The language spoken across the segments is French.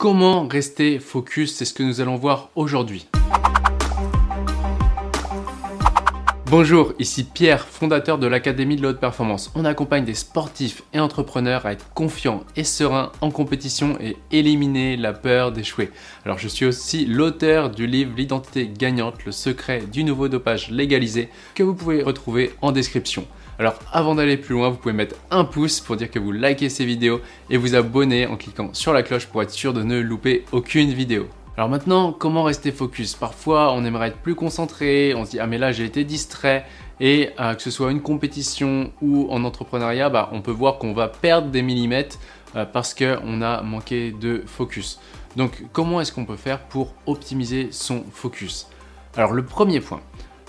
Comment rester focus? C'est ce que nous allons voir aujourd'hui. Bonjour, ici Pierre, fondateur de l'Académie de la Haute Performance. On accompagne des sportifs et entrepreneurs à être confiants et sereins en compétition et éliminer la peur d'échouer. Alors je suis aussi l'auteur du livre L'identité gagnante, le secret du nouveau dopage légalisé que vous pouvez retrouver en description. Alors avant d'aller plus loin, vous pouvez mettre un pouce pour dire que vous likez ces vidéos et vous abonner en cliquant sur la cloche pour être sûr de ne louper aucune vidéo. Alors maintenant, comment rester focus? Parfois, on aimerait être plus concentré, on se dit ah mais là j'ai été distrait. Et euh, que ce soit une compétition ou en entrepreneuriat, bah, on peut voir qu'on va perdre des millimètres euh, parce qu'on a manqué de focus. Donc comment est-ce qu'on peut faire pour optimiser son focus? Alors le premier point,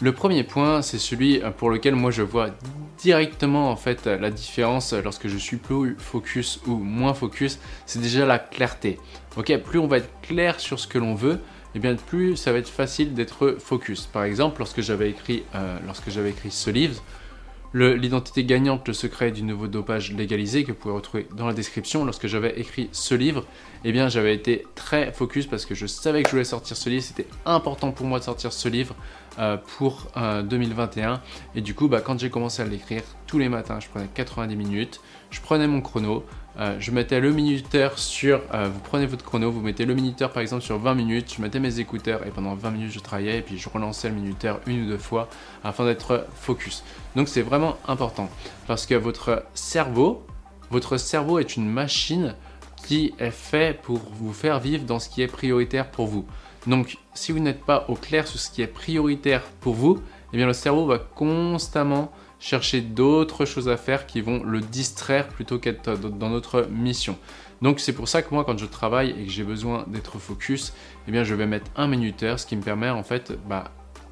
le premier point, c'est celui pour lequel moi je vois directement en fait la différence lorsque je suis plus focus ou moins focus, c'est déjà la clarté. Ok, plus on va être clair sur ce que l'on veut, et eh bien plus ça va être facile d'être focus. Par exemple, lorsque j'avais écrit, euh, écrit ce livre, l'identité gagnante, le secret du nouveau dopage légalisé que vous pouvez retrouver dans la description. Lorsque j'avais écrit ce livre, eh bien j'avais été très focus parce que je savais que je voulais sortir ce livre. C'était important pour moi de sortir ce livre euh, pour 2021. Euh, Et du coup, bah, quand j'ai commencé à l'écrire, tous les matins, je prenais 90 minutes, je prenais mon chrono, euh, je mettais le minuteur sur, vous prenez votre chrono, vous mettez le minuteur par exemple sur 20 minutes, je mettais mes écouteurs et pendant 20 minutes je travaillais et puis je relançais le minuteur une ou deux fois afin d'être focus. Donc c'est vraiment important parce que votre cerveau, votre cerveau est une machine qui est fait pour vous faire vivre dans ce qui est prioritaire pour vous. Donc, si vous n'êtes pas au clair sur ce qui est prioritaire pour vous, eh bien le cerveau va constamment chercher d'autres choses à faire qui vont le distraire plutôt qu'être dans notre mission. Donc c'est pour ça que moi quand je travaille et que j'ai besoin d'être focus, eh bien je vais mettre un minuteur, ce qui me permet en fait bah,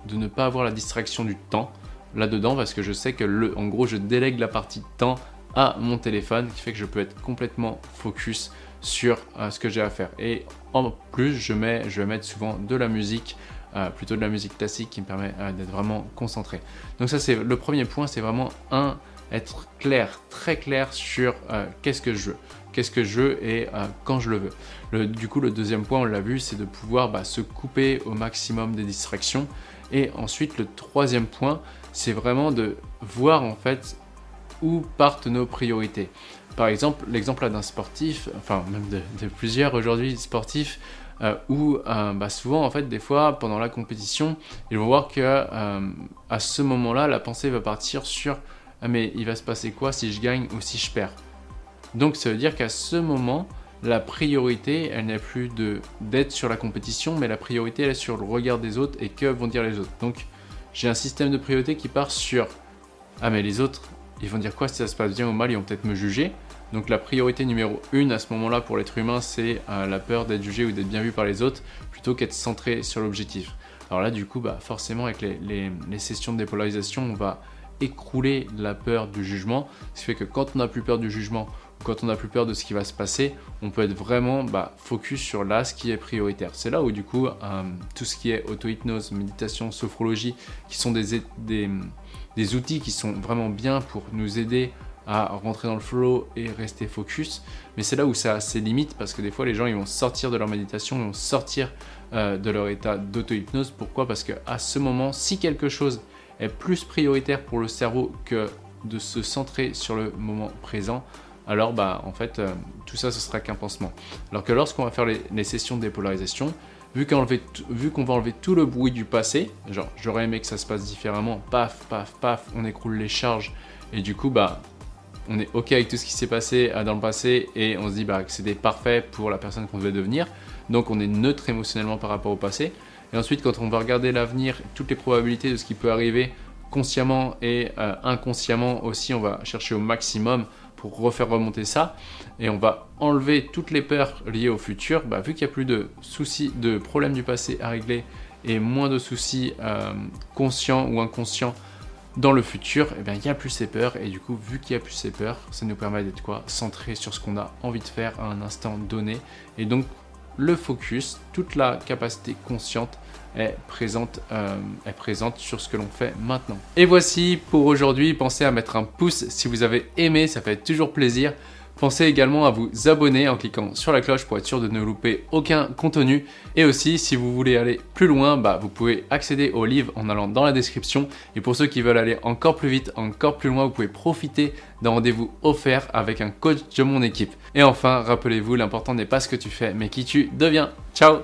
de ne pas avoir la distraction du temps là-dedans parce que je sais que le, en gros je délègue la partie temps à mon téléphone qui fait que je peux être complètement focus sur euh, ce que j'ai à faire. Et en plus, je, mets, je vais mettre souvent de la musique, euh, plutôt de la musique classique qui me permet euh, d'être vraiment concentré. Donc ça, c'est le premier point, c'est vraiment un, être clair, très clair sur qu'est-ce que je veux qu'est-ce que je veux et quand je le veux. Du coup, le deuxième point, on l'a vu, c'est de pouvoir bah, se couper au maximum des distractions. Et ensuite, le troisième point, c'est vraiment de voir en fait où partent nos priorités. Par exemple, l'exemple d'un sportif, enfin même de, plusieurs aujourd'hui sportifs, euh, où euh, bah, souvent en fait des fois pendant la compétition ils vont voir que euh, à ce moment-là la pensée va partir sur ah mais il va se passer quoi si je gagne ou si je perds? Donc ça veut dire qu'à ce moment la priorité elle n'est plus d'être sur la compétition mais la priorité elle est sur le regard des autres et que vont dire les autres donc j'ai un système de priorité qui part sur ah mais les autres ils vont dire quoi si ça se passe bien ou mal, ils vont peut-être me juger. Donc la priorité numéro une à ce moment-là pour l'être humain, c'est euh, la peur d'être jugé ou d'être bien vu par les autres, plutôt qu'être centré sur l'objectif. Alors là, du coup, bah, forcément, avec les, sessions de dépolarisation, on va écrouler la peur du jugement. Ce qui fait que quand on n'a plus peur du jugement, ou quand on n'a plus peur de ce qui va se passer, on peut être vraiment bah, focus sur là ce qui est prioritaire. C'est là où du coup, euh, tout ce qui est auto-hypnose, méditation, sophrologie, qui sont des outils qui sont vraiment bien pour nous aider à rentrer dans le flow et rester focus. Mais c'est là où ça a ses limites parce que des fois les gens ils vont sortir de leur méditation, ils vont sortir euh, de leur état d'auto-hypnose. Pourquoi? Parce qu'à ce moment, si quelque chose est plus prioritaire pour le cerveau que de se centrer sur le moment présent, alors bah en fait euh, tout ça ce sera qu'un pansement. Alors que lorsqu'on va faire les, les sessions de dépolarisation, vu qu'on va enlever tout le bruit du passé, genre j'aurais aimé que ça se passe différemment, paf, paf, paf, on écroule les charges. Et du coup bah on est ok avec tout ce qui s'est passé euh, dans le passé et on se dit bah, que c'était parfait pour la personne qu'on devait devenir, donc on est neutre émotionnellement par rapport au passé. Et ensuite quand on va regarder l'avenir, toutes les probabilités de ce qui peut arriver consciemment et euh, inconsciemment aussi, on va chercher au maximum pour refaire remonter ça et on va enlever toutes les peurs liées au futur, bah, vu qu'il n'y a plus de soucis, de problèmes du passé à régler et moins de soucis euh, conscients ou inconscients dans le futur, et eh bien, il n'y a plus ces peurs. Et du coup vu qu'il n'y a plus ces peurs, ça nous permet d'être quoi Centré sur ce qu'on a envie de faire à un instant donné. Et donc le focus, toute la capacité consciente est présente, euh, est présente sur ce que l'on fait maintenant. Et voici pour aujourd'hui, pensez à mettre un pouce si vous avez aimé, ça fait toujours plaisir. Pensez également à vous abonner en cliquant sur la cloche pour être sûr de ne louper aucun contenu. Et aussi, si vous voulez aller plus loin, bah, vous pouvez accéder au livre en allant dans la description. Et pour ceux qui veulent aller encore plus vite, encore plus loin, vous pouvez profiter d'un rendez-vous offert avec un coach de mon équipe. Et enfin, rappelez-vous, l'important n'est pas ce que tu fais, mais qui tu deviens. Ciao